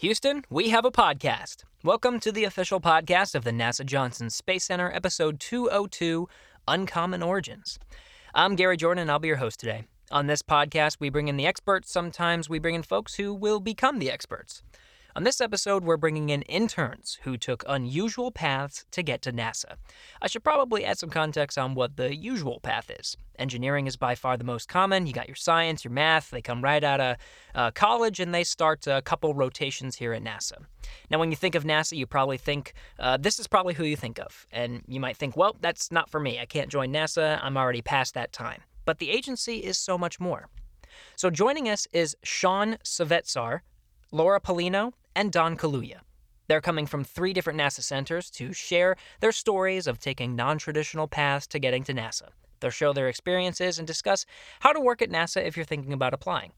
Houston, we have a podcast. Welcome to the official podcast of the NASA Johnson Space Center, episode 202 Uncommon Origins. I'm Gary Jordan, and I'll be your host today. On this podcast, we bring in the experts. Sometimes we bring in folks who will become the experts. On this episode, we're bringing in interns who took unusual paths to get to NASA. I should probably add some context on what the usual path is. Engineering is by far the most common. You got your science, your math, they come right out of uh, college and they start a couple rotations here at NASA. Now, when you think of NASA, you probably think uh, this is probably who you think of. And you might think, well, that's not for me. I can't join NASA. I'm already past that time. But the agency is so much more. So joining us is Shawn Cvetezar, Laura Paulino, and Don Caluya. They're coming from three different NASA centers to share their stories of taking non traditional paths to getting to NASA. They'll show their experiences and discuss how to work at NASA if you're thinking about applying.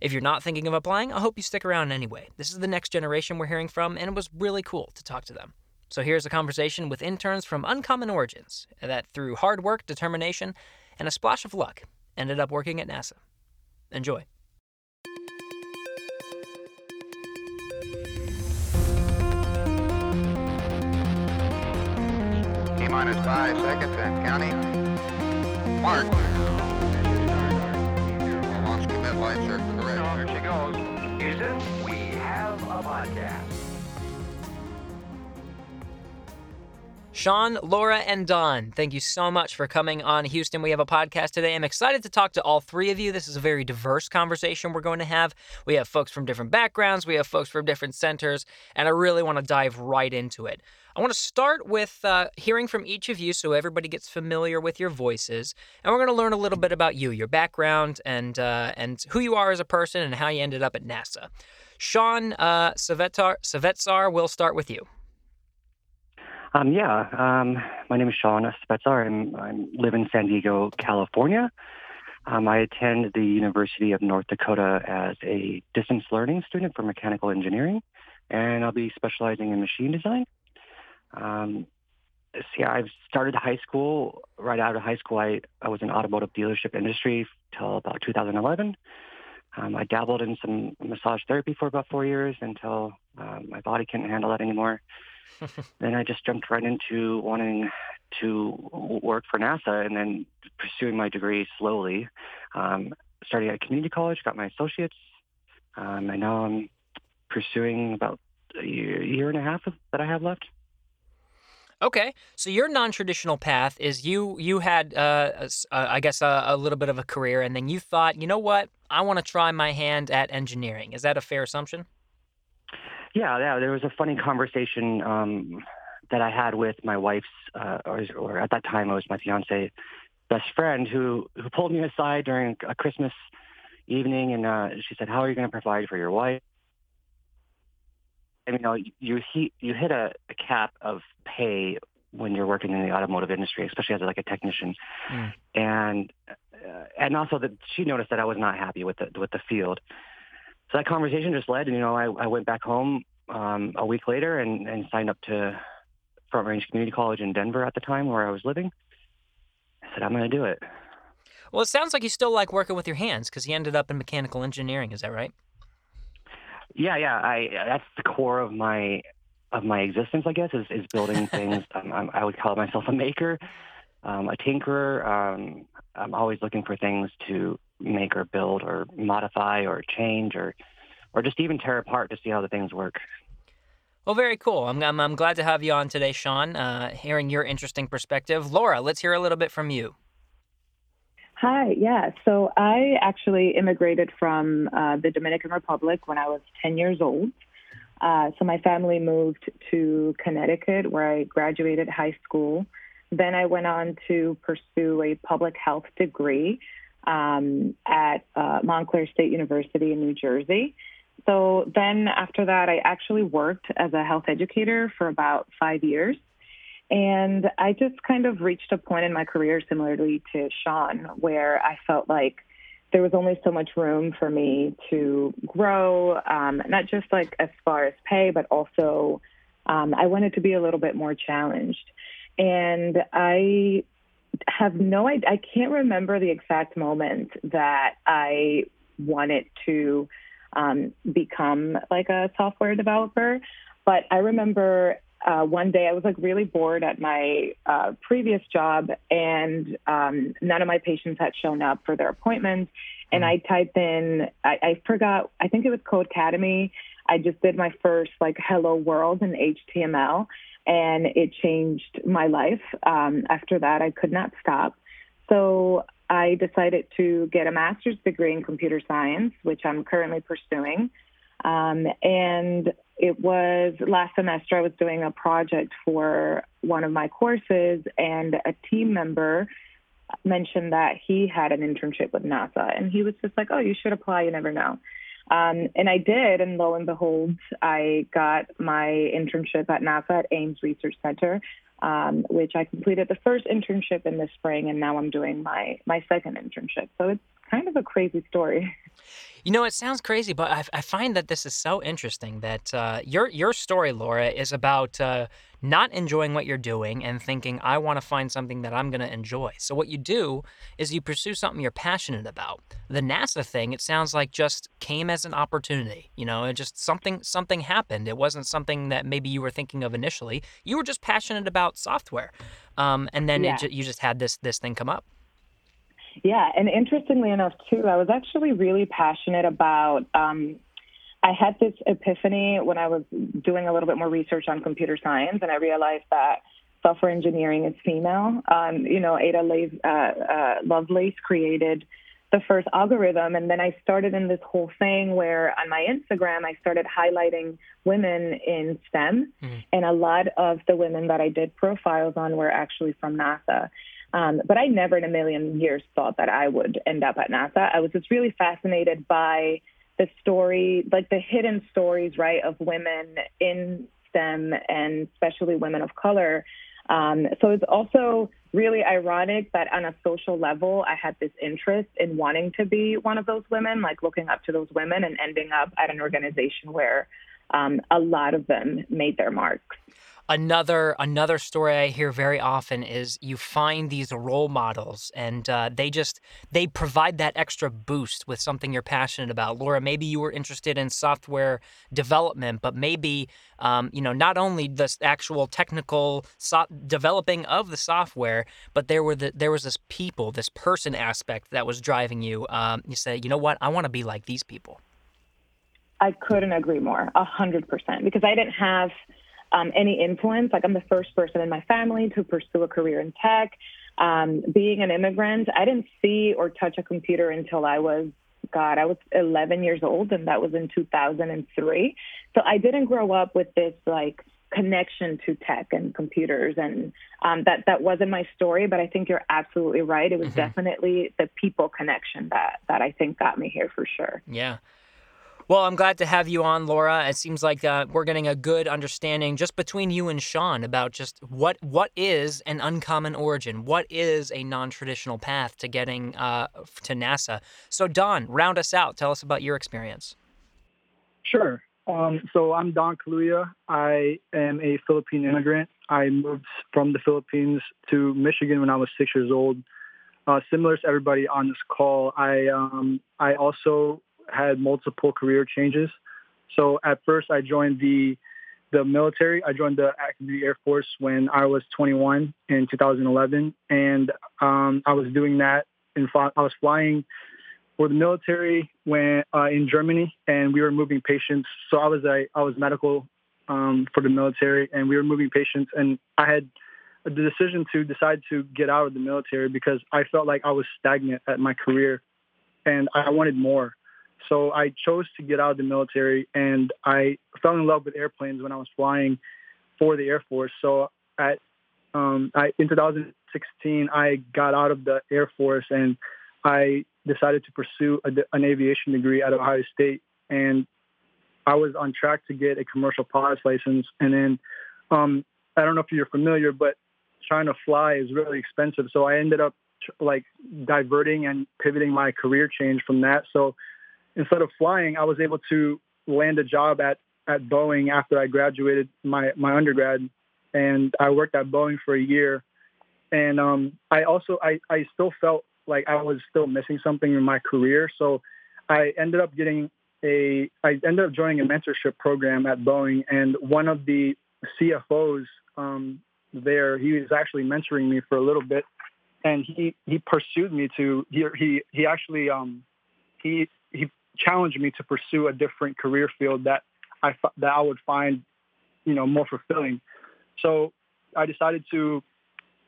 If you're not thinking of applying, I hope you stick around anyway. This is the next generation we're hearing from, and it was really cool to talk to them. So here's a conversation with interns from Uncommon Origins that, through hard work, determination, and a splash of luck, ended up working at NASA. Enjoy. Minus five seconds and counting. Mark. Launch commit lights are correct. She goes. Houston, we have a podcast. Shawn, Laura, and Don, thank you so much for coming on Houston. We have a podcast today. I'm excited to talk to all three of you. This is a very diverse conversation we're going to have. We have folks from different backgrounds, we have folks from different centers, and I really want to dive right into it. I want to start with uh, hearing from each of you so everybody gets familiar with your voices. And we're going to learn a little bit about you, your background, and, uh, and who you are as a person and how you ended up at NASA. Shawn uh, Savetar, Savetsar, we'll start with you. Um, yeah, um, my name is Shawn Cvetezar. I'm, I live in San Diego, California. Um, I attend the University of North Dakota as a distance learning student for mechanical engineering, and I'll be specializing in machine design. Um, yeah, I've started high school. Right out of high school, I, I was in automotive dealership industry till about 2011. Um, I dabbled in some massage therapy for about four years until um, my body couldn't handle that anymore. then I just jumped right into wanting to work for NASA and then pursuing my degree slowly. Um, starting at community college, got my associates, um, and now I'm pursuing about a year, year and a half that I have left. Okay, so your non-traditional path is you you had uh, a uh, I guess a, a little bit of a career, and then you thought, you know what, I want to try my hand at engineering. Is that a fair assumption? Yeah, yeah. There was a funny conversation um, that I had with my wife's, uh, or, or at that time it was my fiance, best friend, who who pulled me aside during a Christmas evening, and uh, she said, "How are you going to provide for your wife?" And you know, you he, you hit a, a cap of pay when you're working in the automotive industry, especially as like a technician, Mm. and uh, and also that she noticed that I was not happy with the with the field. So that conversation just led, and you know, I, I went back home um, a week later and, and signed up to Front Range Community College in Denver at the time where I was living. I said, I'm going to do it. Well, it sounds like you still like working with your hands because you ended up in mechanical engineering. Is that right? Yeah, yeah. I that's the core of my of my existence, I guess, is, is building things. um, I'm, I would call myself a maker, um, a tinkerer. Um, I'm always looking for things to make or build or modify or change or or just even tear apart to see how the things work. Well, very cool. I'm, I'm, I'm glad to have you on today, Shawn, uh, hearing your interesting perspective. Laura, let's hear a little bit from you. Hi, yeah. So I actually immigrated from uh, the Dominican Republic when I was 10 years old. Uh, so my family moved to Connecticut where I graduated high school. Then I went on to pursue a public health degree um, at uh, Montclair State University in New Jersey. So then after that, I actually worked as a health educator for about five years. And I just kind of reached a point in my career, similarly to Shawn, where I felt like there was only so much room for me to grow, um, not just like as far as pay, but also um, I wanted to be a little bit more challenged. And I have no idea, I can't remember the exact moment that I wanted to um, become like a software developer. But I remember uh, one day I was like really bored at my uh, previous job, and um, none of my patients had shown up for their appointments. And mm. I typed in, I, I forgot, I think it was Codecademy. I just did my first like hello world in HTML, and it changed my life. Um, after that, I could not stop. So I decided to get a master's degree in computer science, which I'm currently pursuing. Um, and it was last semester, I was doing a project for one of my courses, and a team member mentioned that he had an internship with NASA. And he was just like, oh, you should apply, you never know. Um, and I did, and lo and behold, I got my internship at NASA at Ames Research Center, um, which I completed the first internship in the spring, and now I'm doing my my second internship. So it's kind of a crazy story. You know, it sounds crazy, but I, I find that this is so interesting that uh, your your story, Laura, is about uh, not enjoying what you're doing and thinking, I want to find something that I'm going to enjoy. So what you do is you pursue something you're passionate about. The NASA thing, it sounds like just came as an opportunity. You know, it just something something happened. It wasn't something that maybe you were thinking of initially. You were just passionate about software, um, and then yeah. it, you just had this this thing come up. Yeah, and interestingly enough, too, I was actually really passionate about. Um, I had this epiphany when I was doing a little bit more research on computer science, and I realized that software engineering is female. Um, you know, Ada uh, uh, Lovelace created the first algorithm, and then I started in this whole thing where on my Instagram I started highlighting women in STEM, mm-hmm. and a lot of the women that I did profiles on were actually from NASA. Um, but I never in a million years thought that I would end up at NASA. I was just really fascinated by the story, like the hidden stories, right, of women in STEM and especially women of color. Um, so it's also really ironic that on a social level, I had this interest in wanting to be one of those women, like looking up to those women and ending up at an organization where um, a lot of them made their marks. Another another story I hear very often is you find these role models and uh, they just they provide that extra boost with something you're passionate about. Laura, maybe you were interested in software development, but maybe um, you know not only the actual technical so- developing of the software, but there were the, there was this people, this person aspect that was driving you. Um, you say, you know what, I want to be like these people. I couldn't agree more, a hundred percent, because I didn't have um, any influence. Like I'm the first person in my family to pursue a career in tech. Um, being an immigrant, I didn't see or touch a computer until I was, God, I was 11 years old, and that was in 2003. So I didn't grow up with this like connection to tech and computers, and um, that that wasn't my story. But I think you're absolutely right. It was mm-hmm. definitely the people connection that that I think got me here for sure. Yeah. Well, I'm glad to have you on, Laura. It seems like uh, we're getting a good understanding just between you and Shawn about just what what is an uncommon origin, what is a non-traditional path to getting uh, to NASA. So, Don, round us out. Tell us about your experience. Sure. Um, so I'm Don Caluya. I am a Philippine immigrant. I moved from the Philippines to Michigan when I was six years old. Uh, similar to everybody on this call, I um, I also had multiple career changes. So at first, I joined the the military. I joined the duty Air Force when I was 21 in 2011, and um, I was doing that. In I was flying for the military when uh, in Germany, and we were moving patients. So I was I was medical um, for the military, and we were moving patients. And I had the decision to decide to get out of the military because I felt like I was stagnant at my career, and I wanted more. So I chose to get out of the military and I fell in love with airplanes when I was flying for the Air Force. So at um, I, in 2016, I got out of the Air Force and I decided to pursue a, an aviation degree at Ohio State. And I was on track to get a commercial pilot's license. And then um, I don't know if you're familiar, but trying to fly is really expensive. So I ended up like diverting and pivoting my career change from that. So instead of flying, I was able to land a job at, at Boeing after I graduated my, my undergrad. And I worked at Boeing for a year. And um, I also, I, I still felt like I was still missing something in my career. So I ended up getting a I ended up joining a mentorship program at Boeing, and one of the CFOs um, there, he was actually mentoring me for a little bit, and he he pursued me to he he he actually um he he challenged me to pursue a different career field that I that I would find you know more fulfilling. So I decided to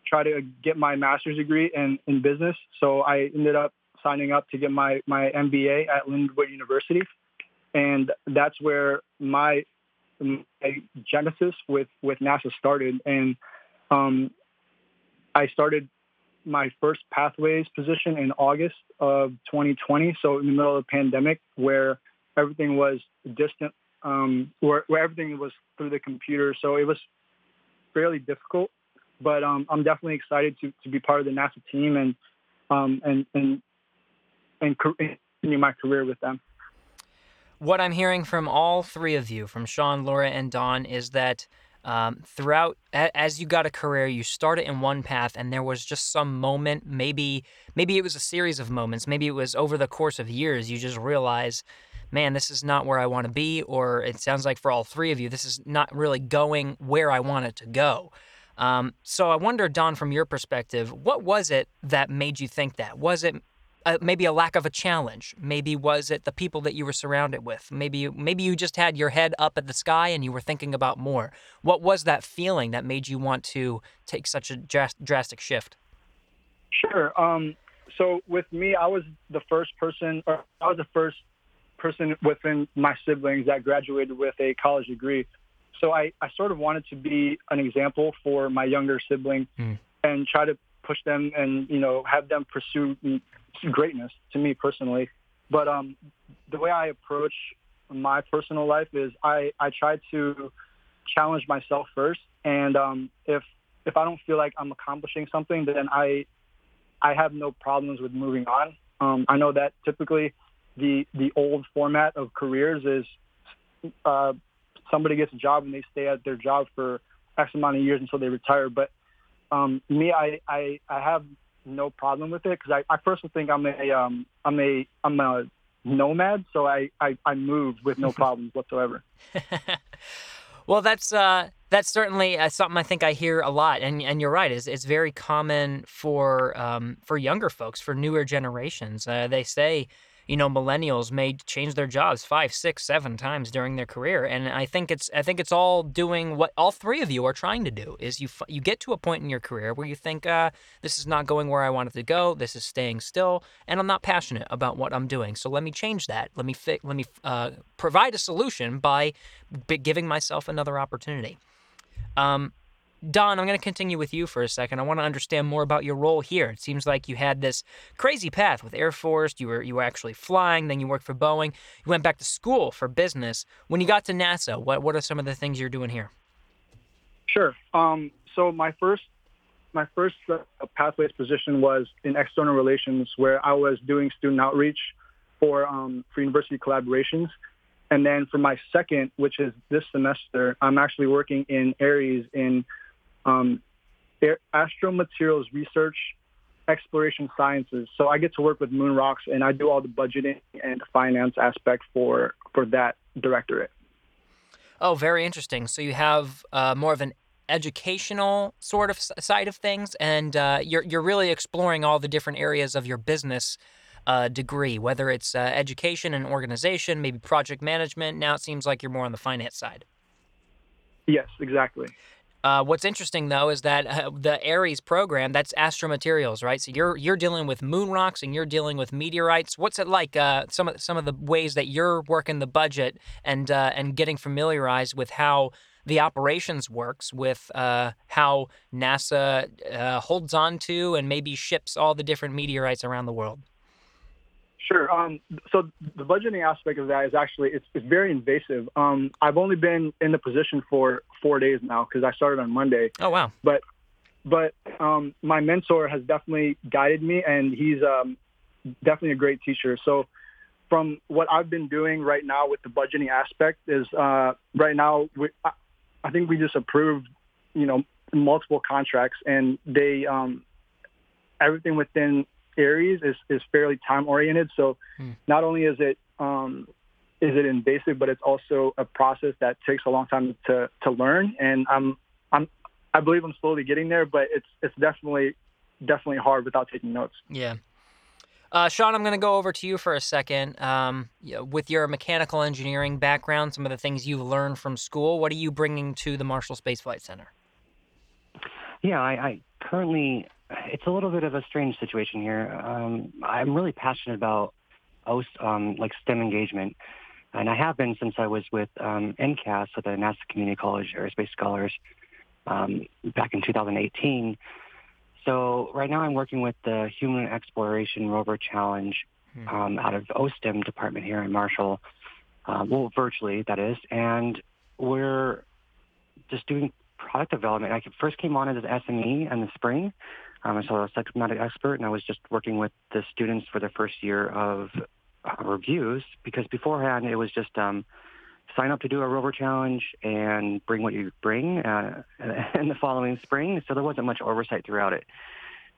try to get my master's degree in, in business. So I ended up signing up to get my, my MBA at Lindenwood University. And that's where my, my genesis with, with NASA started. And um, I started my first pathways position in August of 2020. So in the middle of the pandemic, where everything was distant, um, where, where everything was through the computer. So it was fairly difficult, but um, I'm definitely excited to, to be part of the NASA team and um, and and and continue my career with them. What I'm hearing from all three of you, from Shawn, Laura, and Don, is that um, throughout, as you got a career, you started in one path, and there was just some moment. Maybe, maybe it was a series of moments. Maybe it was over the course of years. You just realize, man, this is not where I want to be. Or it sounds like for all three of you, this is not really going where I want it to go. Um, so I wonder, Don, from your perspective, what was it that made you think that? Was it uh, maybe a lack of a challenge? Maybe was it the people that you were surrounded with? Maybe you, maybe you just had your head up at the sky and you were thinking about more. What was that feeling that made you want to take such a drastic shift? Sure. Um, so with me, I was the first person, or I was the first person within my siblings that graduated with a college degree. So I, I sort of wanted to be an example for my younger sibling mm. and try to push them and, you know, have them pursue greatness to me personally. But um, the way I approach my personal life is I, I try to challenge myself first. And um, if, if I don't feel like I'm accomplishing something, then I, I have no problems with moving on. Um, I know that typically the, the old format of careers is uh, somebody gets a job and they stay at their job for X amount of years until they retire. But um, me, I, I, I have no problem with it because I, I personally think I'm a um, I'm a I'm a nomad, so I, I, I move with no problems whatsoever. well, that's uh, that's certainly uh, something I think I hear a lot, and and you're right. It's, it's very common for um, for younger folks, for newer generations. Uh, they say you know millennials may change their jobs five six seven times during their career and i think it's i think it's all doing what all three of you are trying to do is you you get to a point in your career where you think uh, this is not going where i wanted to go this is staying still and i'm not passionate about what i'm doing so let me change that let me fi- let me uh, provide a solution by giving myself another opportunity. Um, Don, I'm going to continue with you for a second. I want to understand more about your role here. It seems like you had this crazy path with Air Force. You were you were actually flying, then you worked for Boeing. You went back to school for business. When you got to NASA, what what are some of the things you're doing here? Sure. Um, so my first my first uh, pathways position was in external relations, where I was doing student outreach for um, for university collaborations. And then for my second, which is this semester, I'm actually working in Ares in um, astromaterials research, exploration sciences. So I get to work with moon rocks, and I do all the budgeting and finance aspect for for that directorate. Oh, very interesting. So you have uh, more of an educational sort of side of things, and uh, you're you're really exploring all the different areas of your business uh, degree, whether it's uh, education and organization, maybe project management. Now it seems like you're more on the finance side. Yes, exactly. Uh, what's interesting though is that uh, the Ares program that's astromaterials, right? So you're you're dealing with moon rocks and you're dealing with meteorites. What's it like? Uh, some of some of the ways that you're working the budget and uh, and getting familiarized with how the operations works, with uh, how NASA uh, holds on to and maybe ships all the different meteorites around the world. Sure. Um, so the budgeting aspect of that is actually it's, it's very invasive. Um, I've only been in the position for four days now because I started on Monday. Oh wow! But but um, my mentor has definitely guided me, and he's um, definitely a great teacher. So from what I've been doing right now with the budgeting aspect is uh, right now we, I, I think we just approved you know multiple contracts, and they um, everything within Ares is, is fairly time oriented. So hmm. not only is it um, is it invasive, but it's also a process that takes a long time to to learn. And I'm I'm I believe I'm slowly getting there, but it's it's definitely definitely hard without taking notes. Yeah. Uh, Shawn, I'm going to go over to you for a second. Um, with your mechanical engineering background, some of the things you've learned from school, what are you bringing to the Marshall Space Flight Center? Yeah, I, I currently, it's a little bit of a strange situation here. Um, I'm really passionate about um, like STEM engagement, and I have been since I was with um, NCAS, so the NASA Community College Aerospace Scholars, um, back in 2018. So right now I'm working with the Human Exploration Rover Challenge hmm. um, out of OSTEM department here in Marshall, uh, well, virtually that is, and we're just doing product development. I first came on as an SME in the spring. Um, so I was a subject matter expert, and I was just working with the students for the first year of uh, reviews because beforehand it was just um, sign up to do a rover challenge and bring what you bring uh, in the following spring. So there wasn't much oversight throughout it.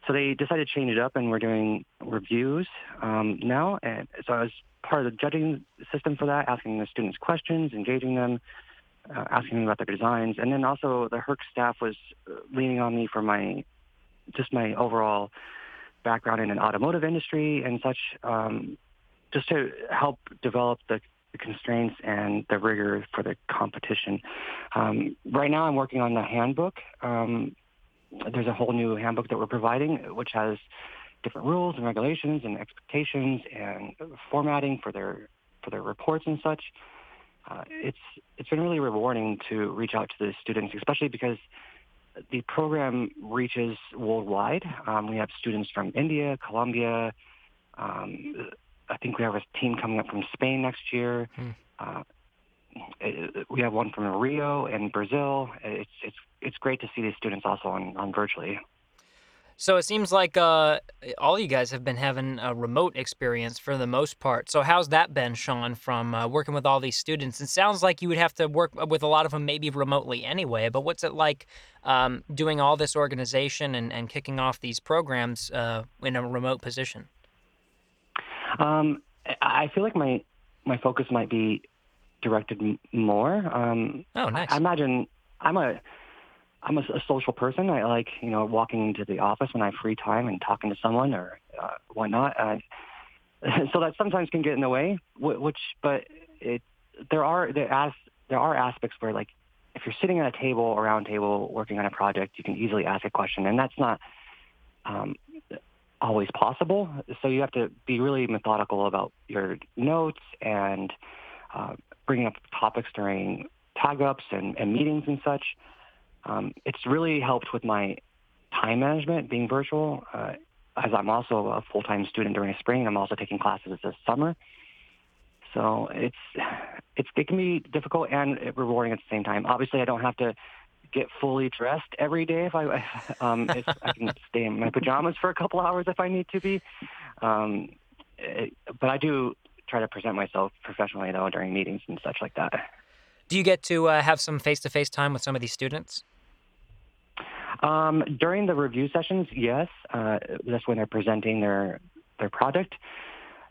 So they decided to change it up, and we're doing reviews um, now. And so I was part of the judging system for that, asking the students questions, engaging them, uh, asking them about their designs, and then also the Herc staff was leaning on me for my just my overall background in an automotive industry and such, um, just to help develop the the constraints and the rigor for the competition. Um, right now, I'm working on the handbook. Um, there's a whole new handbook that we're providing, which has different rules and regulations and expectations and formatting for their for their reports and such. Uh, it's it's been really rewarding to reach out to the students, especially because the program reaches worldwide. Um, we have students from India, Colombia, um, I think we have a team coming up from Spain next year. Hmm. Uh, we have one from Rio and Brazil. It's it's it's great to see these students also on, on virtually. So it seems like uh, all you guys have been having a remote experience for the most part. So how's that been, Shawn, from uh, working with all these students? It sounds like you would have to work with a lot of them maybe remotely anyway, but what's it like um, doing all this organization and, and kicking off these programs uh, in a remote position? Um, I feel like my my focus might be directed m- more. Um, oh, nice. I, I imagine I'm a I'm a, a, social person. I like you know walking into the office when I have free time and talking to someone or uh, whatnot. So that sometimes can get in the way. Which, but it there are there as there are aspects where like if you're sitting at a table, a round table, working on a project, you can easily ask a question, and that's not um, always possible. So you have to be really methodical about your notes and uh, bringing up topics during tag ups and, and meetings and such. Um, it's really helped with my time management being virtual. Uh, as I'm also a full time student during the spring, I'm also taking classes this summer. So it's it's it can be difficult and rewarding at the same time. Obviously, I don't have to get fully dressed every day if I um, if I can stay in my pajamas for a couple hours if I need to be. Um, it, but I do try to present myself professionally though during meetings and such like that. Do you get to uh, have some face-to-face time with some of these students? Um, during the review sessions, yes. Uh, that's when they're presenting their their project.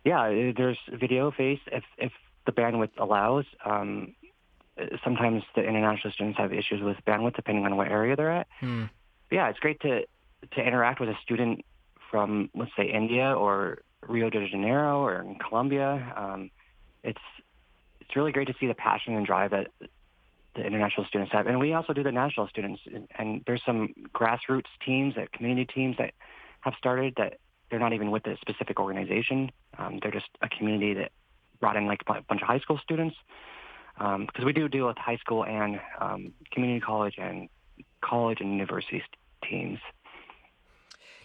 Yeah, there's video face if if the bandwidth allows. Um, sometimes the international students have issues with bandwidth depending on what area they're at. Hmm. Yeah, it's great to to interact with a student from let's say India or Rio de Janeiro or in Colombia. Um, it's it's really great to see the passion and drive that the international students have, and we also do the national students. And, there's some grassroots teams, that community teams that have started that they're not even with a specific organization. Um, they're just a community that brought in like a bunch of high school students because um, we do deal with high school and um, community college and college and university teams.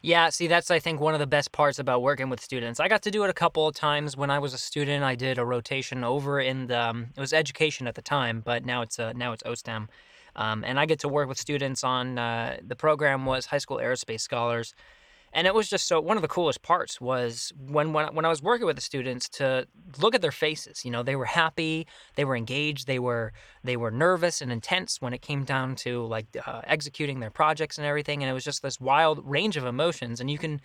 Yeah, see, that's I think one of the best parts about working with students. I got to do it a couple of times when I was a student. I did a rotation over in the um, it was education at the time, but now it's uh, now it's OSTEM, um, and I get to work with students on uh, the program was high school aerospace scholars, and it was just so one of the coolest parts was when when when I was working with the students to look at their faces. You know, they were happy, they were engaged, they were they were nervous and intense when it came down to like uh, executing their projects and everything. And it was just this wild range of emotions. And you can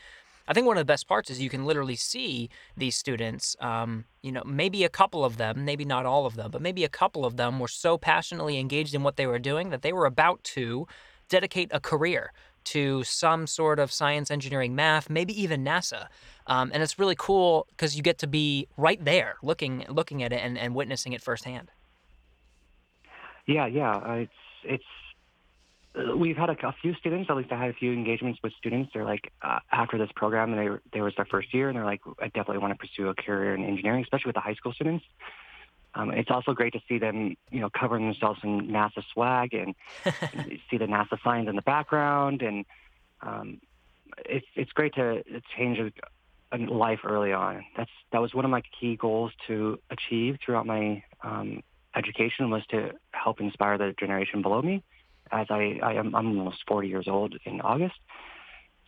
I think one of the best parts is you can literally see these students. Um, you know, maybe a couple of them, maybe not all of them, but maybe a couple of them were so passionately engaged in what they were doing that they were about to dedicate a career to some sort of science, engineering, math, maybe even NASA. Um, and it's really cool because you get to be right there, looking looking at it and, and witnessing it firsthand. Yeah, yeah, uh, it's it's. Uh, we've had a, a, few students, at least I had a few engagements with students. They're like, uh, after this program, and they they was their first year, and they're like, I definitely want to pursue a career in engineering, especially with the high school students. Um, it's also great to see them, you know, covering themselves in NASA swag and, and see the NASA signs in the background, and um, it's it's great to change a, a, life early on. That's that was one of my key goals to achieve throughout my um, education was to help inspire the generation below me. As I, I am I'm almost 40 years old in August,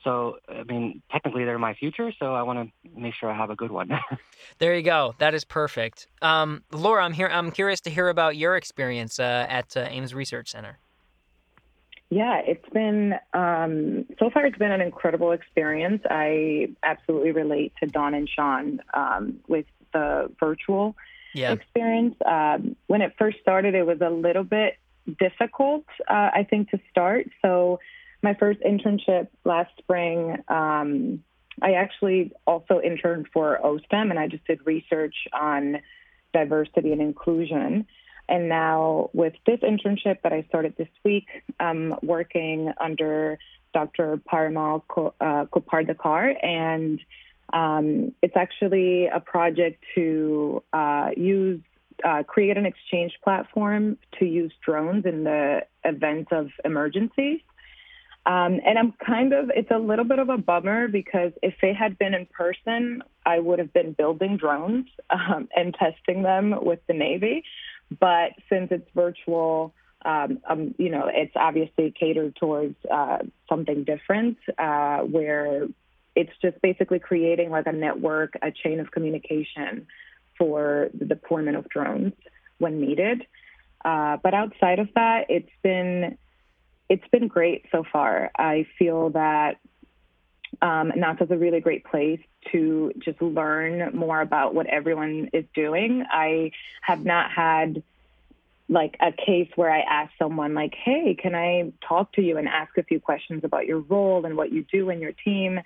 so, I mean, technically they're my future, so I want to make sure I have a good one. there you go. That is perfect. Um, Laura, I'm here. I'm curious to hear about your experience uh, at uh, Ames Research Center. Yeah, it's been um, so far. It's been an incredible experience. I absolutely relate to Don and Shawn um, with the virtual yeah. experience. Um, when it first started, it was a little bit difficult, uh, I think, to start. So my first internship last spring, um, I actually also interned for OSTEM and I just did research on diversity and inclusion. And now with this internship that I started this week, I'm working under Dr. Parimal uh, Kopardekar, and um, it's actually a project to uh, use uh, create an exchange platform to use drones in the event of emergencies. Um, and I'm kind of, it's a little bit of a bummer because if it had been in person, I would have been building drones um, and testing them with the Navy. But since it's virtual, um, um, you know, it's obviously catered towards uh, something different uh, where it's just basically creating like a network, a chain of communication for the deployment of drones when needed. Uh, but outside of that, it's been it's been great so far. I feel that um, NASA is a really great place to just learn more about what everyone is doing. I have not had like a case where I ask someone like, "Hey, can I talk to you and ask a few questions about your role and what you do in your team?"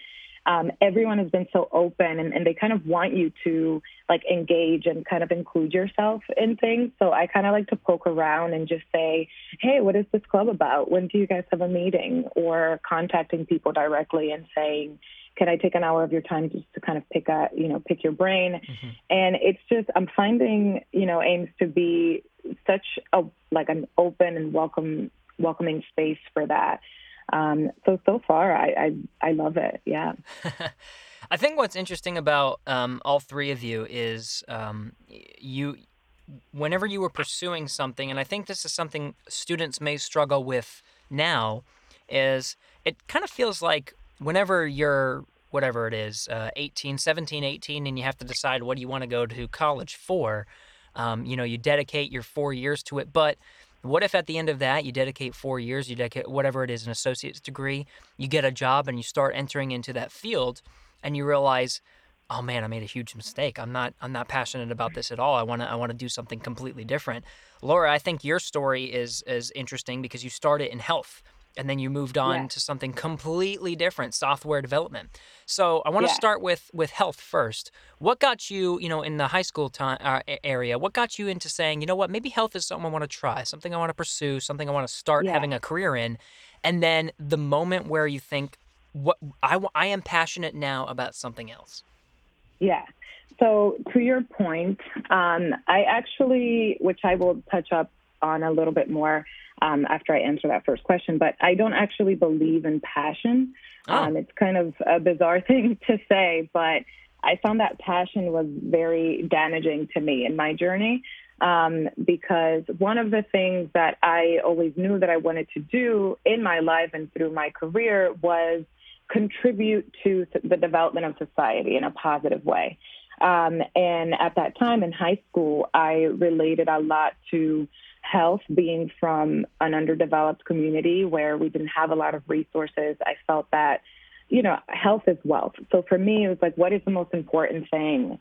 Um, everyone has been so open and, and, they kind of want you to like engage and kind of include yourself in things. So I kind of like to poke around and just say, hey, what is this club about? When do you guys have a meeting? Or contacting people directly and saying, can I take an hour of your time just to kind of pick a, you know, pick your brain? Mm-hmm. And it's just, I'm finding, you know, Ames to be such a, like an open and welcome, welcoming space for that. Um, so so far, I, I I love it. Yeah. I think what's interesting about um, all three of you is um, you, whenever you were pursuing something, and I think this is something students may struggle with now, is it kind of feels like whenever you're whatever it is, uh, 18, 17, 18, and you have to decide what you want to go to college for, um, you know, you dedicate your four years to it, but what if at the end of that you dedicate four years, you dedicate whatever it is, an associate's degree, you get a job and you start entering into that field and you realize, oh man, I made a huge mistake. I'm not I'm not passionate about this at all. I wanna I wanna do something completely different. Laura, I think your story is is interesting because you started in health and then you moved on yeah. to something completely different software development so i want to yeah. start with with health first what got you you know in the high school time uh, area what got you into saying you know what maybe health is something i want to try something i want to pursue something i want to start yeah. having a career in and then the moment where you think what I, I am passionate now about something else yeah so to your point um, i actually which i will touch up on a little bit more um, after I answer that first question. But I don't actually believe in passion. Oh. Um, it's kind of a bizarre thing to say, but I found that passion was very damaging to me in my journey. Um, because one of the things that I always knew that I wanted to do in my life and through my career was contribute to the development of society in a positive way. Um, and at that time in high school, I related a lot to health being from an underdeveloped community where we didn't have a lot of resources. I felt that you know, health is wealth. So for me, it was like, what is the most important thing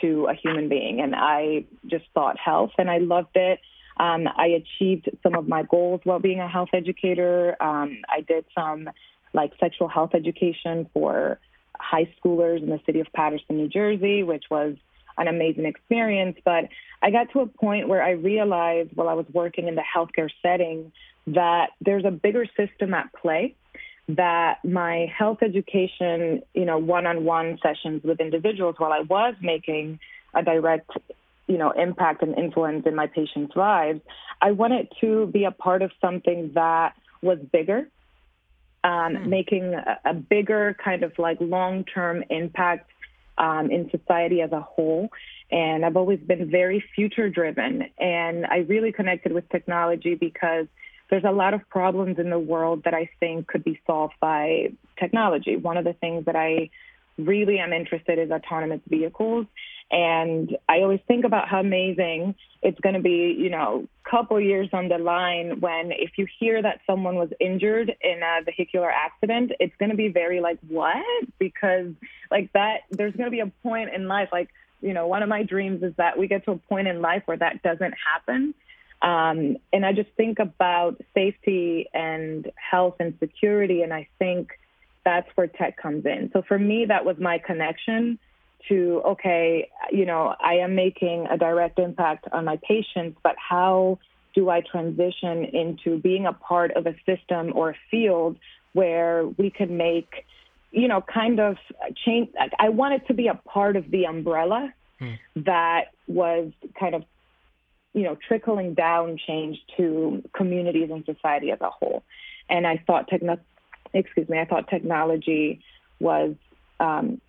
to a human being? And I just thought health, and I loved it. Um, I achieved some of my goals while being a health educator. Um, I did some like sexual health education for high schoolers in the city of Paterson, New Jersey, which was an amazing experience. But I got to a point where I realized while I was working in the healthcare setting that there's a bigger system at play that my health education, you know, one-on-one sessions with individuals while I was making a direct, you know, impact and influence in my patients' lives, I wanted to be a part of something that was bigger, um, mm. making a, a, bigger kind of like long-term impact um, in society as a whole. And I've always been very future-driven, and I really connected with technology because – there's a lot of problems in the world that I think could be solved by technology. One of the things that I really am interested in is autonomous vehicles. And I always think about how amazing it's going to be, you know, a couple years on the line when if you hear that someone was injured in a vehicular accident, it's going to be very like, what? Because like that, there's going to be a point in life, like, you know, one of my dreams is that we get to a point in life where that doesn't happen. Um, and I just think about safety and health and security, and I think that's where tech comes in. So for me, that was my connection to okay, you know, I am making a direct impact on my patients, but how do I transition into being a part of a system or a field where we could make, you know, kind of change? I wanted to be a part of the umbrella hmm. that was kind of you know, trickling down change to communities and society as a whole. And I thought techno- excuse me, I thought technology was um,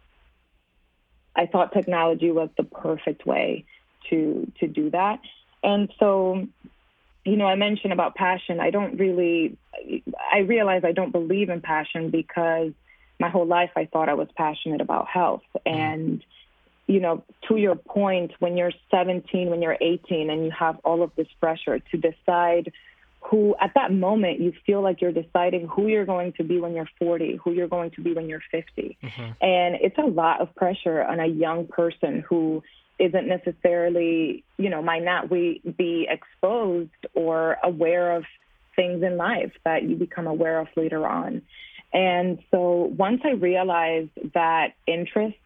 I thought technology was the perfect way to to do that. And so, you know, I mentioned about passion. I don't really I realize I don't believe in passion because my whole life I thought I was passionate about health mm-hmm. and you know, to your point, when you're 17, when you're 18, and you have all of this pressure to decide who, at that moment, you feel like you're deciding who you're going to be when you're 40, who you're going to be when you're 50. Mm-hmm. And it's a lot of pressure on a young person who isn't necessarily, you know, might not be exposed or aware of things in life that you become aware of later on. And so once I realized that interest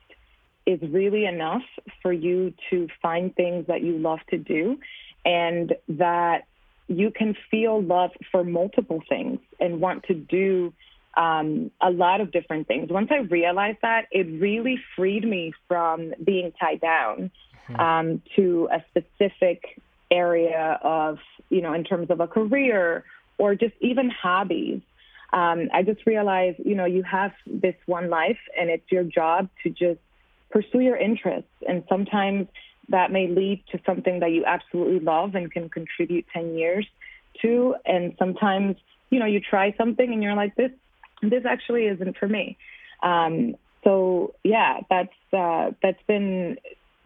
is really enough for you to find things that you love to do and that you can feel love for multiple things and want to do um, a lot of different things. Once I realized that, it really freed me from being tied down mm-hmm. um, to a specific area of, you know, in terms of a career or just even hobbies. Um, I just realized, you know, you have this one life and it's your job to just pursue your interests. And sometimes that may lead to something that you absolutely love and can contribute 10 years to. And sometimes, you know, you try something and you're like, this, this actually isn't for me. Um, so yeah, that's, uh, that's been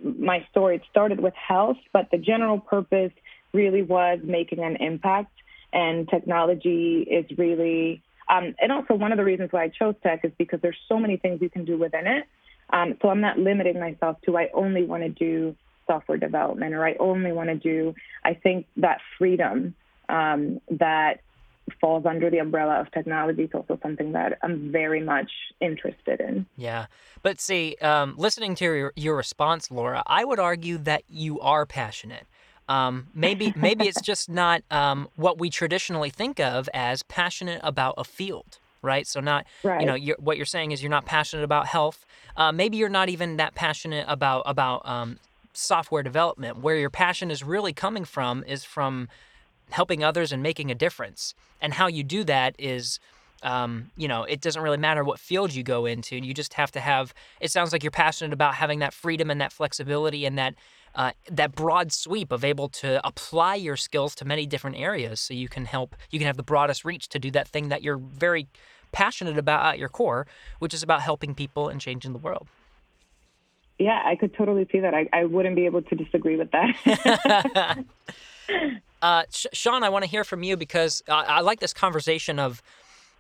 my story. It started with health, but the general purpose really was making an impact and technology is really, um, and also one of the reasons why I chose tech is because there's so many things you can do within it um, so I'm not limiting myself to I only want to do software development or I only want to do. I think that freedom um, that falls under the umbrella of technology is also something that I'm very much interested in. Yeah. But see, um, listening to your, your response, Laura, I would argue that you are passionate. Um, maybe maybe it's just not um, what we traditionally think of as passionate about a field, right? So not, right. you know, you're, what you're saying is you're not passionate about health. Uh, maybe you're not even that passionate about about um, software development. Where your passion is really coming from is from helping others and making a difference. And how you do that is. Um, you know, it doesn't really matter what field you go into. You just have to have. It sounds like you're passionate about having that freedom and that flexibility and that uh, that broad sweep of able to apply your skills to many different areas, so you can help. You can have the broadest reach to do that thing that you're very passionate about at your core, which is about helping people and changing the world. Yeah, I could totally see that. I, I wouldn't be able to disagree with that. uh, Shawn, I want to hear from you because uh, I like this conversation of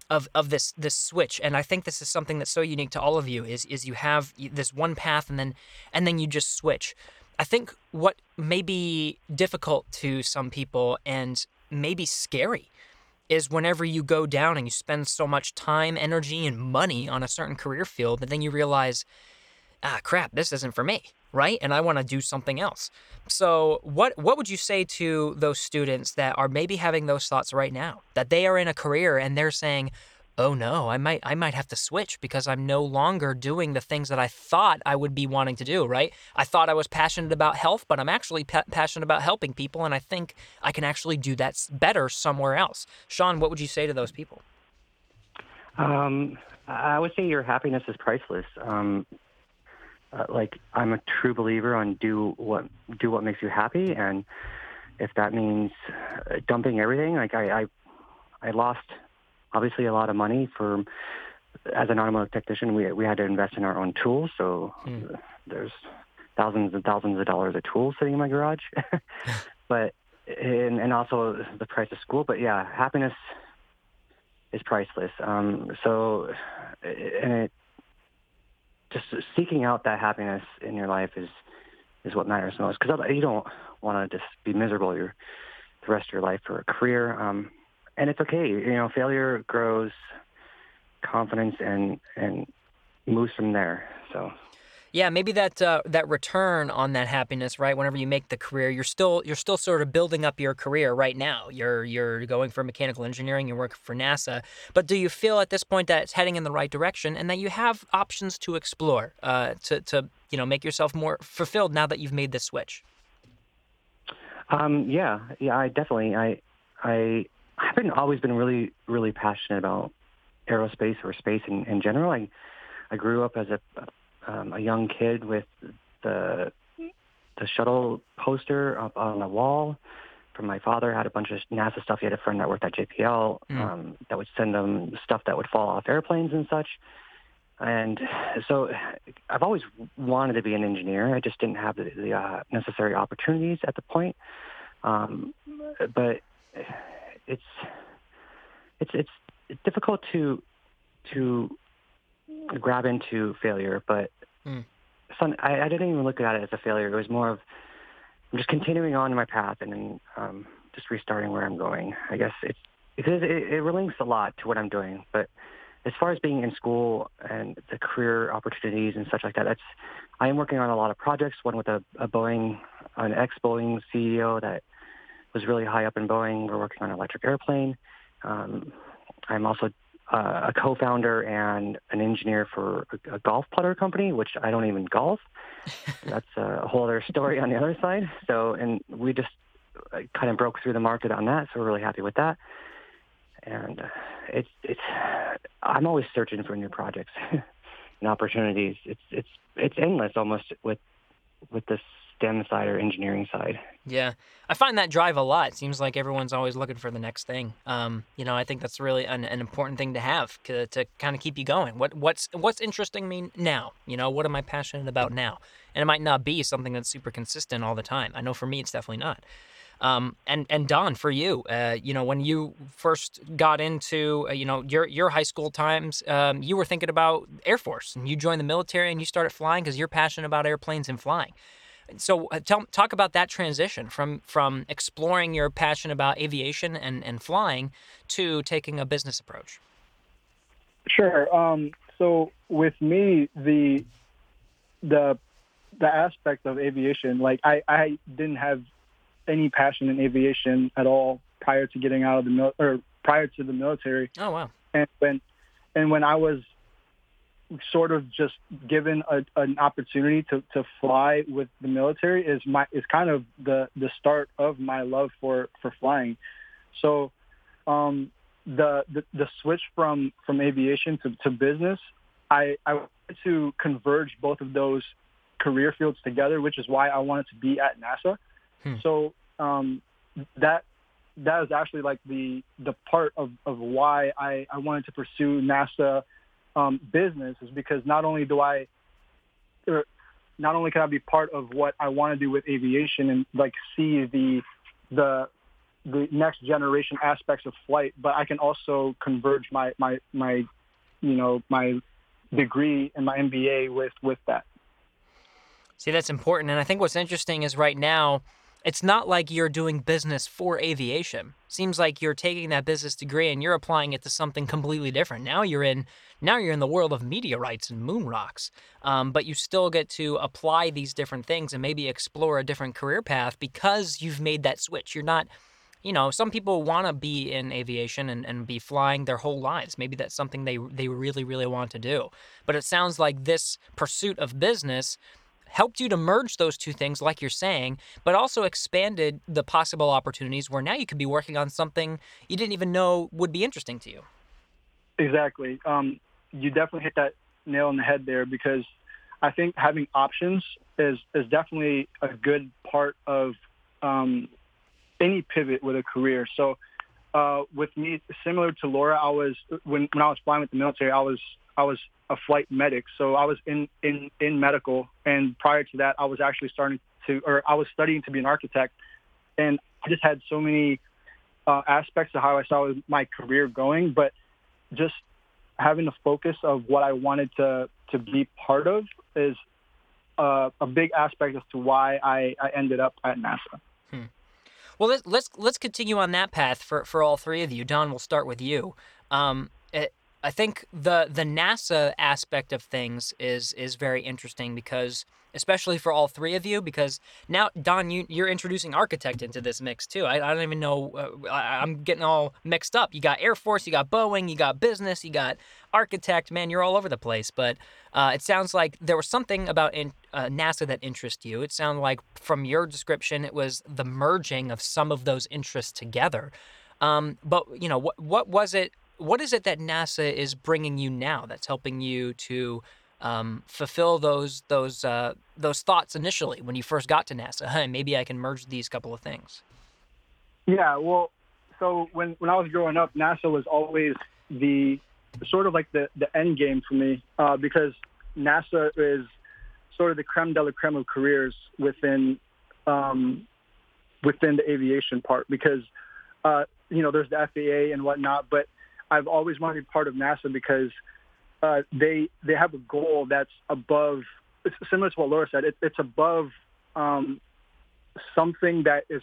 of of this this switch and i think this is something that's so unique to all of you is is you have this one path and then and then you just switch i think what may be difficult to some people and maybe scary is whenever you go down and you spend so much time energy and money on a certain career field and then you realize ah crap this isn't for me right? And i want to do something else. So what what would you say to those students that are maybe having those thoughts right now? That they are in a career and they're saying oh no i might i might have to switch because i'm no longer doing the things that i thought i would be wanting to do right? I thought i was passionate about health but i'm actually pa- passionate about helping people and i think i can actually do that better somewhere else. Shawn what would you say to those people? Um, I would say your happiness is priceless. Um, uh, like I'm a true believer on do what do what makes you happy, and if that means uh, dumping everything, like I, I, I lost obviously a lot of money for as an automotive technician. We we had to invest in our own tools, so mm. there's thousands and thousands of dollars of tools sitting in my garage. but and and also the price of school. But yeah, happiness is priceless. Um, so and it just seeking out that happiness in your life is is what matters most. Because you don't want to just be miserable your the rest of your life for a career um, and it's okay you know failure grows confidence and and moves from there so yeah, maybe that uh, that return on that happiness, right? Whenever you make the career, you're still you're still sort of building up your career right now. You're you're going for mechanical engineering, you're working for NASA. But do you feel at this point that it's heading in the right direction and that you have options to explore, uh, to to you know make yourself more fulfilled now that you've made this switch? Um, yeah, yeah, I definitely I I I've been always been really really passionate about aerospace or space in, in general. I I grew up as a um, a young kid with the the shuttle poster up on the wall from my father. Had a bunch of NASA stuff. He had a friend that worked at JPL mm. um, that would send him stuff that would fall off airplanes and such. And so I've always wanted to be an engineer. I just didn't have the, the uh, necessary opportunities at the point. Um, but it's it's it's difficult to to grab into failure, but mm. fun, I, I, didn't even look at it as a failure. It was more of I'm just continuing on my path and then um, just restarting where I'm going. I guess it's because it, it relinks a lot to what I'm doing. But as far as being in school and the career opportunities and such like that, that's I am working on a lot of projects. One with a, a Boeing, an ex-Boeing CEO that was really high up in Boeing. We're working on an electric airplane. Um, I'm also uh, a co-founder and an engineer for a, a, golf putter company, which I don't even golf. That's a whole other story on the other side. So, and we just uh, kind of broke through the market on that, so we're really happy with that. And uh, it's it's I'm always searching for new projects and opportunities. It's it's it's endless almost with with this STEM side or engineering side. Yeah, I find that drive a lot. It seems like everyone's always looking for the next thing. Um, you know, I think that's really an, an important thing to have to, to kind of keep you going. What what's what's interesting me now? You know, what am I passionate about now? And it might not be something that's super consistent all the time. I know for me, it's definitely not. Um, and and Don, for you, uh, you know, when you first got into, uh, you know, your your high school times, um, you were thinking about Air Force, and you joined the military, and you started flying because you're passionate about airplanes and flying. So uh, tell, talk about that transition from from exploring your passion about aviation and, and flying to taking a business approach. Sure. Um, so with me, the the the aspect of aviation, like I, I didn't have any passion in aviation at all prior to getting out of the mil- or prior to the military. Oh wow! And when and when I was sort of just given a, an opportunity to, to fly with the military is my is kind of the the start of my love for for flying. So um, the, the the switch from from aviation to, to business, I I wanted to converge both of those career fields together, which is why I wanted to be at NASA. Hmm. So um, that that is actually like the the part of, of why I, I wanted to pursue NASA um, business is because not only do I, or not only can I be part of what I want to do with aviation and like see the the the next generation aspects of flight, but I can also converge my my my you know my degree and my MBA with with that. See, that's important, and I think what's interesting is right now. It's not like you're doing business for aviation. Seems like you're taking that business degree and you're applying it to something completely different. Now you're in now you're in the world of meteorites and moon rocks, um, but you still get to apply these different things and maybe explore a different career path because you've made that switch. You're not you know, some people want to be in aviation and, and be flying their whole lives. Maybe that's something they they really really want to do. But it sounds like this pursuit of business helped you to merge those two things, like you're saying, but also expanded the possible opportunities where now you could be working on something you didn't even know would be interesting to you. Exactly. Um, you definitely hit that nail on the head there because I think having options is is definitely a good part of um, any pivot with a career. So uh, with me, similar to Laura, I was when when I was flying with the military, I was I was a flight medic, so I was in in in medical, and prior to that, I was actually starting to, or I was studying to be an architect, and I just had so many uh, aspects of how I saw my career going, but just having the focus of what I wanted to to be part of is uh, a big aspect as to why I, I ended up at NASA. Hmm. Well, let's let's continue on that path for for all three of you. Don, we'll start with you. Um, I think the the NASA aspect of things is is very interesting because especially for all three of you because now Don you you're introducing architect into this mix too. I, I don't even know uh, I, am getting all mixed up. You got Air Force, you got Boeing, you got business, you got architect. Man, you're all over the place. But uh, it sounds like there was something about in, uh, NASA that interests you. It sounded like from your description it was the merging of some of those interests together. Um, but you know what what was it what is it that NASA is bringing you now that's helping you to um, fulfill those those uh, those thoughts initially when you first got to NASA? Hey, maybe I can merge these couple of things. Yeah, well, so when when I was growing up, NASA was always the sort of like the the end game for me uh, because NASA is sort of the creme de la creme of careers within um, within the aviation part because uh, you know there's the FAA and whatnot, but I've always wanted to be part of NASA because uh, they they have a goal that's above, it's similar to what Laura said. It, it's above um, something that is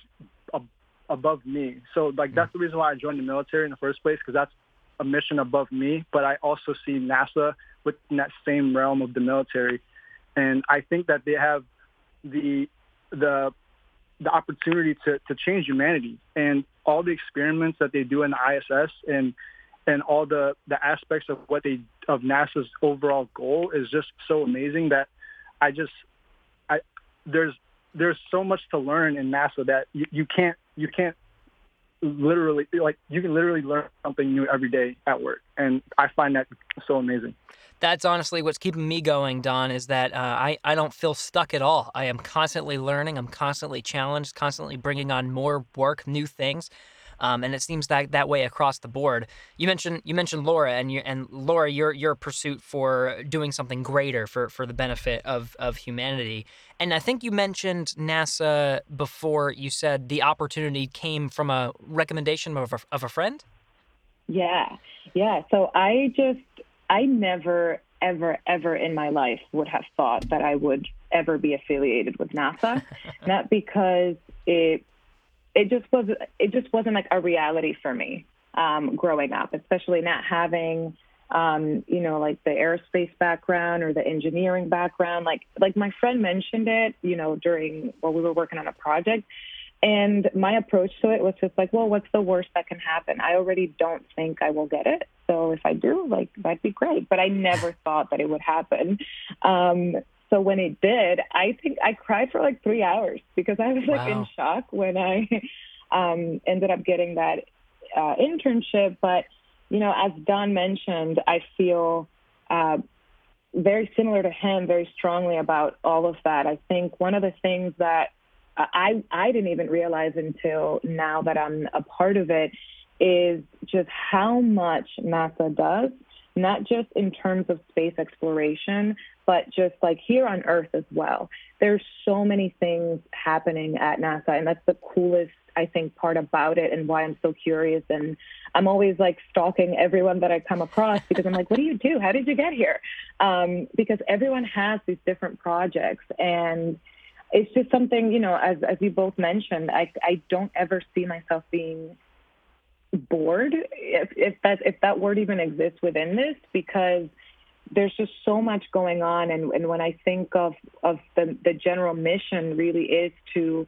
ab- above me. So like that's the reason why I joined the military in the first place because that's a mission above me. But I also see NASA within that same realm of the military, and I think that they have the the the opportunity to, to change humanity and all the experiments that they do in the ISS and and all the the aspects of what they of NASA's overall goal is just so amazing that I just I there's there's so much to learn in NASA that you, you can't you can't literally like you can literally learn something new every day at work and I find that so amazing. That's honestly what's keeping me going, Don, is that uh, I, I don't feel stuck at all. I am constantly learning. I'm constantly challenged, constantly bringing on more work, new things um, and it seems that that way across the board. You mentioned you mentioned Laura, and you and Laura, your your pursuit for doing something greater for for the benefit of of humanity. And I think you mentioned NASA before. You said the opportunity came from a recommendation of a, of a friend. Yeah, yeah. So I just I never ever ever in my life would have thought that I would ever be affiliated with NASA. Not because it it just was it just wasn't like a reality for me um, growing up, especially not having um, you know like the aerospace background or the engineering background. Like like my friend mentioned it, you know, during while we were working on a project. And my approach to it was just like, well, what's the worst that can happen? I already don't think I will get it. So if I do, like, that'd be great. But I never thought that it would happen. Um, so when it did, I think I cried for like three hours because I was like wow. in shock when I um, ended up getting that uh, internship. But you know, as Don mentioned, I feel uh, very similar to him, very strongly about all of that. I think one of the things that I I didn't even realize until now that I'm a part of it is just how much NASA does not just in terms of space exploration, but just like here on Earth as well. There's so many things happening at NASA, and that's the coolest I think, part about it and why I'm so curious. And I'm always like stalking everyone that I come across because I'm like, what do you do? How did you get here? Um, because everyone has these different projects. And it's just something, you know, as, as you both mentioned, I, I don't ever see myself being bored, if, if that if that word even exists within this, because there's just so much going on. And, and when I think of, of the, the general mission really is to,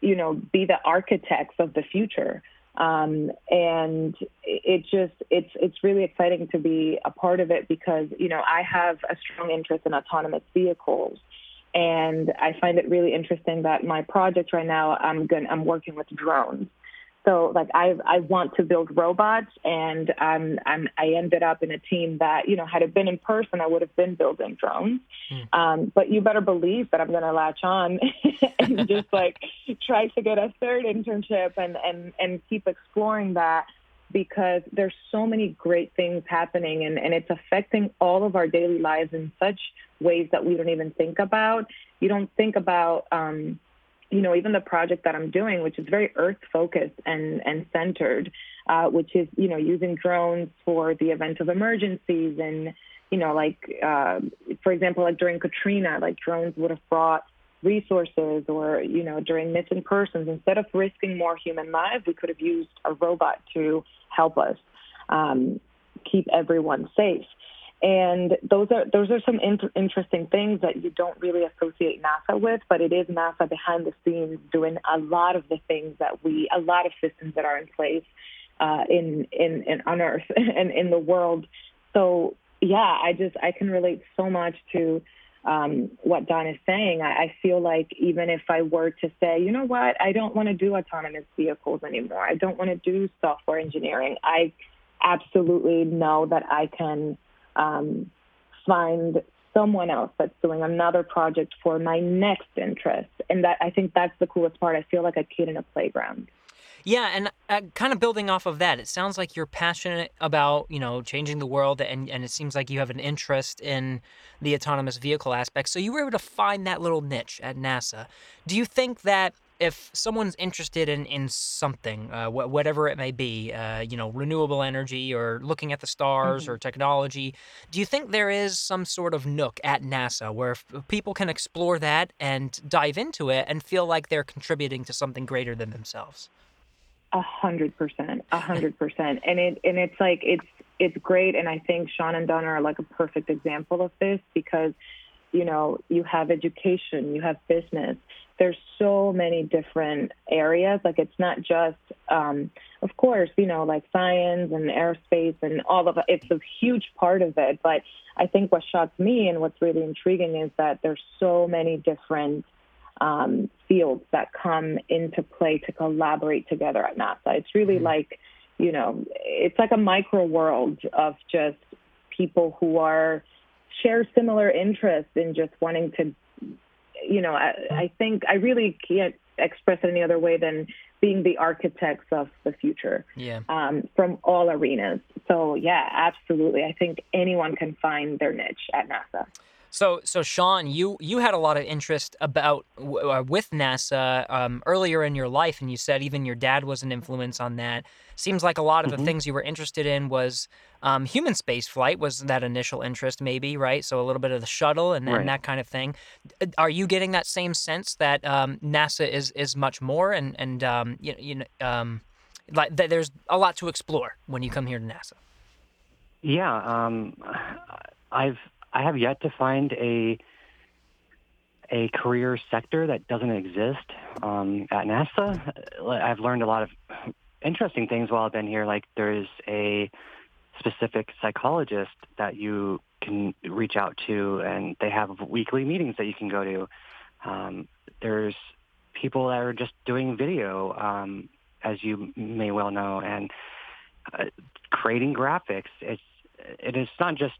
you know, be the architects of the future. Um, and it just it's it's really exciting to be a part of it because you know I have a strong interest in autonomous vehicles, and I find it really interesting that my project right now I'm going I'm working with drones, so like I I want to build robots, and um, I'm I ended up in a team that you know had it been in person, I would have been building drones. Mm. Um, but you better believe that I'm going to latch on and just like try to get a third internship and and and keep exploring that because there's so many great things happening and, and it's affecting all of our daily lives in such ways that we don't even think about. You don't think about um, you know, even the project that I'm doing, which is very earth focused and, and centered, uh, which is, you know, using drones for the event of emergencies. And, you know, like, uh, for example, like during Katrina, like drones would have brought resources or, you know, during missing persons, instead of risking more human lives, we could have used a robot to help us um, keep everyone safe. And those are those are some in- interesting things that you don't really associate NASA with, but it is NASA behind the scenes doing a lot of the things that we, a lot of systems that are in place uh, in, in in on Earth and in the world. So yeah, I just I can relate so much to um, what Don is saying. I, I feel like even if I were to say, you know what, I don't want to do autonomous vehicles anymore. I don't want to do software engineering. I absolutely know that I can um, find someone else that's doing another project for my next interest. And that I think that's the coolest part. I feel like a kid in a playground. Yeah, and uh, kind of building off of that, it sounds like you're passionate about you know changing the world, and and it seems like you have an interest in the autonomous vehicle aspect. So you were able to find that little niche at NASA. Do you think that if someone's interested in in something, uh, wh- whatever it may be, uh, you know, renewable energy or looking at the stars mm-hmm. or technology, do you think there is some sort of nook at NASA where people can explore that and dive into it and feel like they're contributing to something greater than themselves? A hundred percent, a hundred percent, and it and it's like it's it's great, and I think Shawn and Don are like a perfect example of this because you know you have education, you have business there's so many different areas. Like it's not just, um, of course, you know, like science and aerospace and all of it. It's a huge part of it. But I think what shocks me and what's really intriguing is that there's so many different um, fields that come into play to collaborate together at NASA. It's really mm-hmm. like, you know, it's like a micro world of just people who are share similar interests in just wanting to you know, I, I think I really can't express it any other way than being the architects of the future yeah. um, from all arenas. So, yeah, absolutely. I think anyone can find their niche at NASA. So, so Shawn, you you had a lot of interest about uh, with NASA um, earlier in your life, and you said even your dad was an influence on that. Seems like a lot of mm-hmm. the things you were interested in was um, human space flight was that initial interest, maybe right? So a little bit of the shuttle and, right. and that kind of thing. Uh, are you getting that same sense that um, NASA is is much more, and and um, you, you know, um, like that there's a lot to explore when you come here to NASA? Yeah, um, I've I have yet to find a a career sector that doesn't exist um, at NASA. I've learned a lot of interesting things while I've been here. Like there's a specific psychologist that you can reach out to, and they have weekly meetings that you can go to. Um, there's people that are just doing video, um, as you may well know, and uh, creating graphics. It's it is not just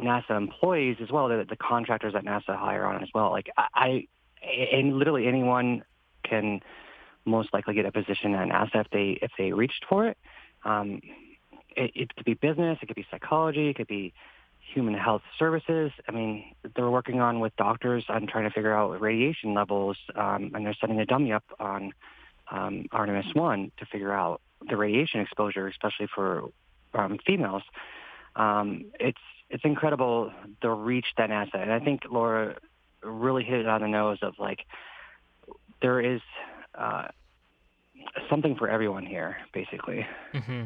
NASA employees as well, the, the contractors that NASA hire on as well. Like I, and literally anyone can most likely get a position at NASA if they if they reached for it. Um, it, it could be business, it could be psychology, it could be human health services. I mean, they're working on with doctors on trying to figure out radiation levels, um, and they're setting a dummy up on um, Artemis One to figure out the radiation exposure, especially for um, females. Um, it's it's incredible the reach that NASA and I think Laura really hit it on the nose of like there is uh, something for everyone here, basically. Mm-hmm.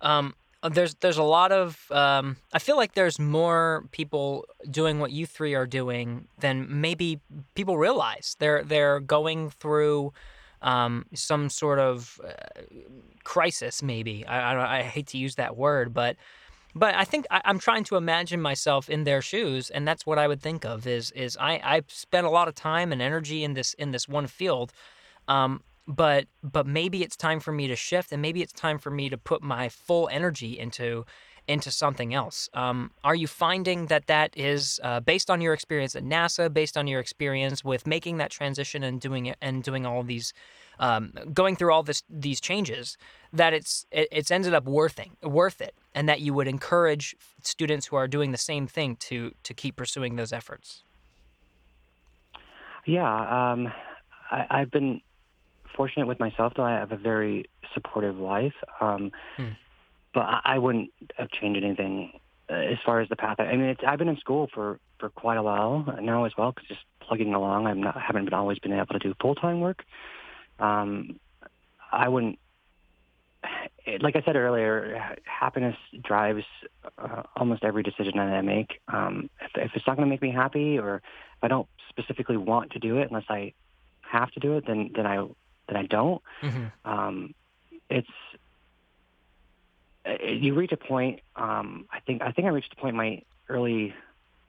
Um, there's there's a lot of um, I feel like there's more people doing what you three are doing than maybe people realize. They're they're going through um, some sort of uh, crisis, maybe. I, I, I hate to use that word, but but I think I, am trying to imagine myself in their shoes, and that's what I would think of. Is is I I spent a lot of time and energy in this in this one field, um, but but maybe it's time for me to shift, and maybe it's time for me to put my full energy into into something else. Um, are you finding that that is uh, based on your experience at NASA, based on your experience with making that transition and doing it and doing all these, um, going through all this these changes, that it's it, it's ended up worthing worth it, and that you would encourage students who are doing the same thing to to keep pursuing those efforts? Yeah, um, I, I've been fortunate with myself, though. I have a very supportive life. Um, hmm but I, I wouldn't have changed anything uh, as far as the path. I mean, it's, I've been in school for for quite a while now as well, because just plugging along. I'm not haven't been always been able to do full time work. Um, I wouldn't. Like I said earlier, happiness drives uh, almost every decision that I make. Um, if, if it's not going to make me happy, or if I don't specifically want to do it unless I have to do it, then then I then I don't. Mm-hmm. Um, it's uh, you reach a point. Um, I think I think I reached a point in my early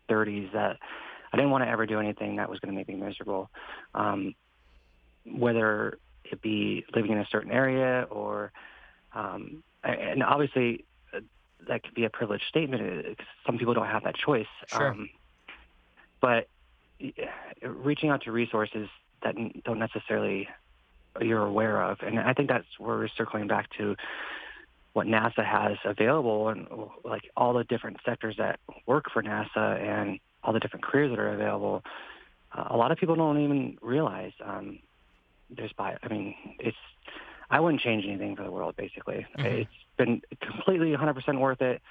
30s that I didn't want to ever do anything that was going to make me miserable, um, whether it be living in a certain area or, um, and obviously uh, that could be a privileged statement. Uh, some people don't have that choice. Sure. Um, but reaching out to resources that don't necessarily you're aware of, and I think that's where we're circling back to what NASA has available and like all the different sectors that work for NASA and all the different careers that are available. Uh, a lot of people don't even realize um, there's bio. I mean, it's I wouldn't change anything for the world. Basically, mm-hmm. it's been completely 100% worth it.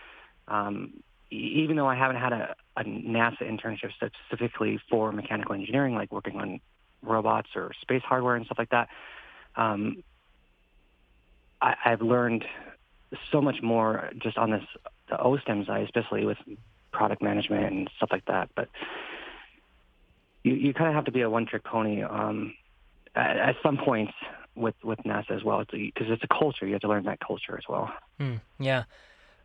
Um, even though I haven't had a, a NASA internship specifically for mechanical engineering, like working on robots or space hardware and stuff like that, um, I, I've learned so much more just on this the OSTEM side, especially with product management and stuff like that. But you you kind of have to be a one trick pony um, at, at some points with with NASA as well because it's a culture. You have to learn that culture as well. Hmm, yeah.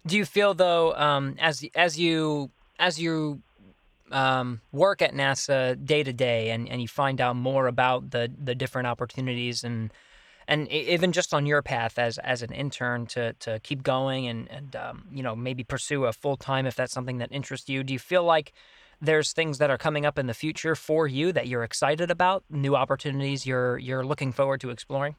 Do you feel though, um, as as you as you um, work at NASA day to day, and and you find out more about the the different opportunities and and even just on your path as as an intern to to keep going and and um, you know maybe pursue a full time if that's something that interests you. Do you feel like there's things that are coming up in the future for you that you're excited about, new opportunities you're you're looking forward to exploring?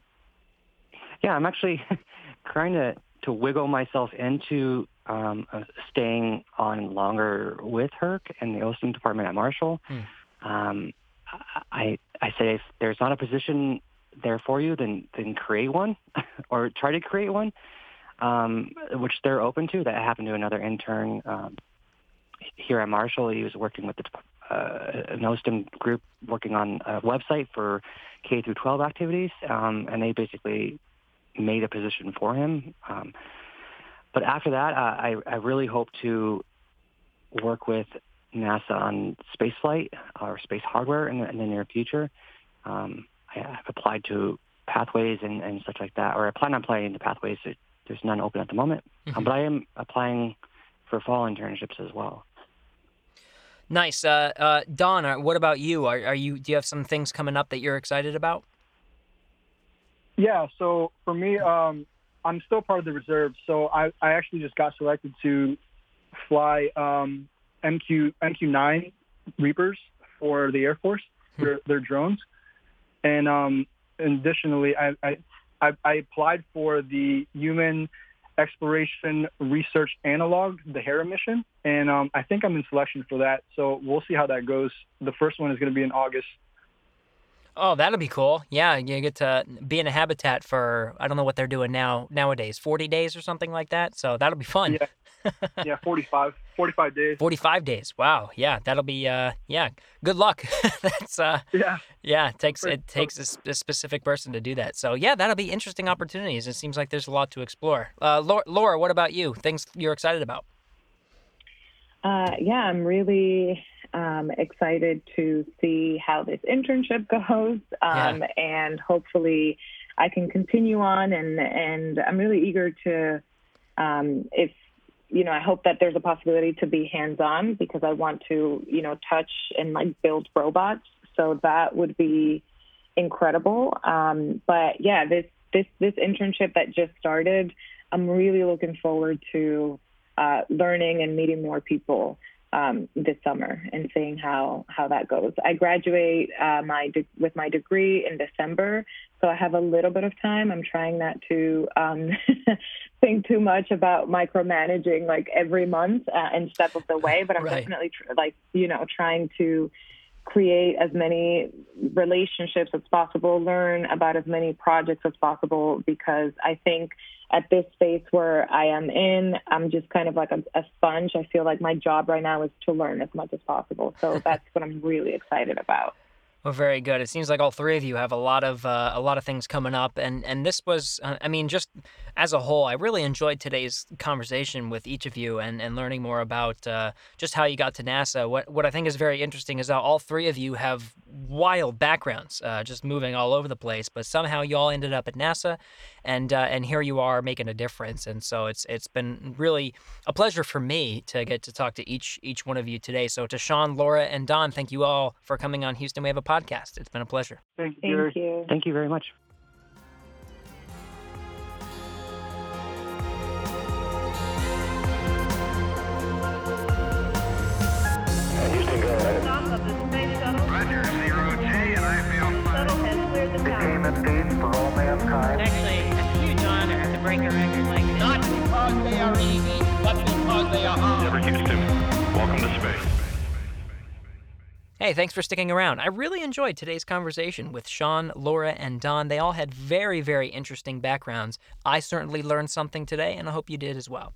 Yeah, I'm actually trying to to wiggle myself into um, uh, staying on longer with HERC and the OSTEM department at Marshall. Hmm. Um, I I say if there's not a position there for you, then then create one or try to create one, um, which they're open to. That happened to another intern um, here at Marshall. He was working with the uh, an OSTEM group working on a website for K through 12 activities, um, and they basically made a position for him. Um, but after that, uh, I, I really hope to work with NASA on spaceflight or space hardware in the, in the near future. Um, I've applied to pathways and, and such like that, or I plan on applying to pathways. There's none open at the moment, mm-hmm. um, but I am applying for fall internships as well. Nice, uh, uh, Don. Uh, what about you? Are, are you? Do you have some things coming up that you're excited about? Yeah. So for me, um, I'm still part of the reserve. So I, I actually just got selected to fly um, MQ MQ9 Reapers for the Air Force. Hmm. They're, they're drones. And um, additionally, I, I, I applied for the Human Exploration Research Analog, the HERA mission, and um, I think I'm in selection for that. So we'll see how that goes. The first one is going to be in August. Oh, that'll be cool. Yeah, you get to be in a habitat for I don't know what they're doing now nowadays, 40 days or something like that. So that'll be fun. Yeah. yeah, 45, 45 days. 45 days. Wow. Yeah, that'll be uh yeah, good luck. That's uh Yeah. yeah, it takes it takes a, s- a specific person to do that. So yeah, that'll be interesting opportunities. It seems like there's a lot to explore. Uh Laura, Laura what about you? Things you're excited about? Uh, yeah, I'm really um, excited to see how this internship goes, um, and hopefully, I can continue on. and And I'm really eager to, um, if you know, I hope that there's a possibility to be hands-on because I want to, you know, touch and like build robots. So that would be incredible. Um, but yeah, this this this internship that just started, I'm really looking forward to uh, learning and meeting more people um, this summer and seeing how how that goes. I graduate uh, my de- with my degree in December, so I have a little bit of time. I'm trying not to um, think too much about micromanaging like every month uh, and step of the way, but I'm Right. definitely tr- like you know trying to create as many relationships as possible, learn about as many projects as possible, because I think at this space where I am in, I'm just kind of like a, a sponge. I feel like my job right now is to learn as much as possible. So that's what I'm really excited about. Well, very good. It seems like all three of you have a lot of uh, a lot of things coming up, and and this was, uh, I mean, just as a whole, I really enjoyed today's conversation with each of you, and, and learning more about uh, just how you got to NASA. What what I think is very interesting is how all three of you have wild backgrounds, uh, just moving all over the place, but somehow you all ended up at NASA, and uh, and here you are making a difference. And so it's it's been really a pleasure for me to get to talk to each each one of you today. So to Shawn, Laura, and Don, thank you all for coming on Houston. We have a podcast. It's been a pleasure. Thank you, Thank you. Thank you very much. Houston, go ahead. Stop of the space shuttle. Roger, zero G, and I feel Shuttle has cleared the tower. Became a stage for all mankind. It's actually a huge honor to break a record like this. Not because they are easy, but because they are hard. Never Houston. Welcome to space. Hey, thanks for sticking around. I really enjoyed today's conversation with Shawn, Laura, and Don. They all had very, very interesting backgrounds. I certainly learned something today, and I hope you did as well.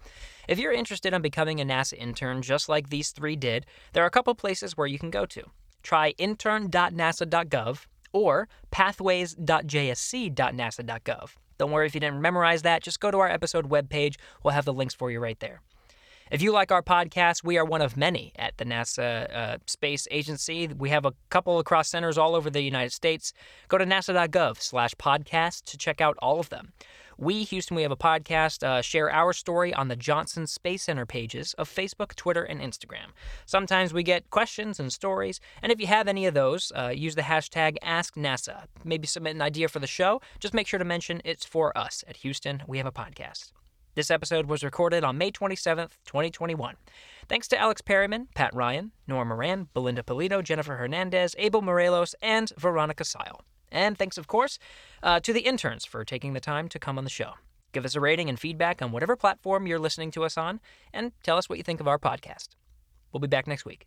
If you're interested in becoming a NASA intern just like these three did, there are a couple places where you can go to. Try intern.nasa.gov or pathways.jsc.nasa.gov. Don't worry if you didn't memorize that, just go to our episode webpage. We'll have the links for you right there. If you like our podcast, we are one of many at the NASA uh, Space Agency. We have a couple across centers all over the United States. Go to nasa.gov slash podcast to check out all of them. We, Houston, we have a podcast, uh, share our story on the Johnson Space Center pages of Facebook, Twitter, and Instagram. Sometimes we get questions and stories, and if you have any of those, uh, use the hashtag AskNASA. Maybe submit an idea for the show. Just make sure to mention it's for us at Houston. We have a podcast. This episode was recorded on May 27th, 2021. Thanks to Alex Perryman, Pat Ryan, Norah Moran, Belinda Pulido, Jennifer Hernandez, Abel Morelos, and Veronica Seyl. And thanks, of course, uh, to the interns for taking the time to come on the show. Give us a rating and feedback on whatever platform you're listening to us on, and tell us what you think of our podcast. We'll be back next week.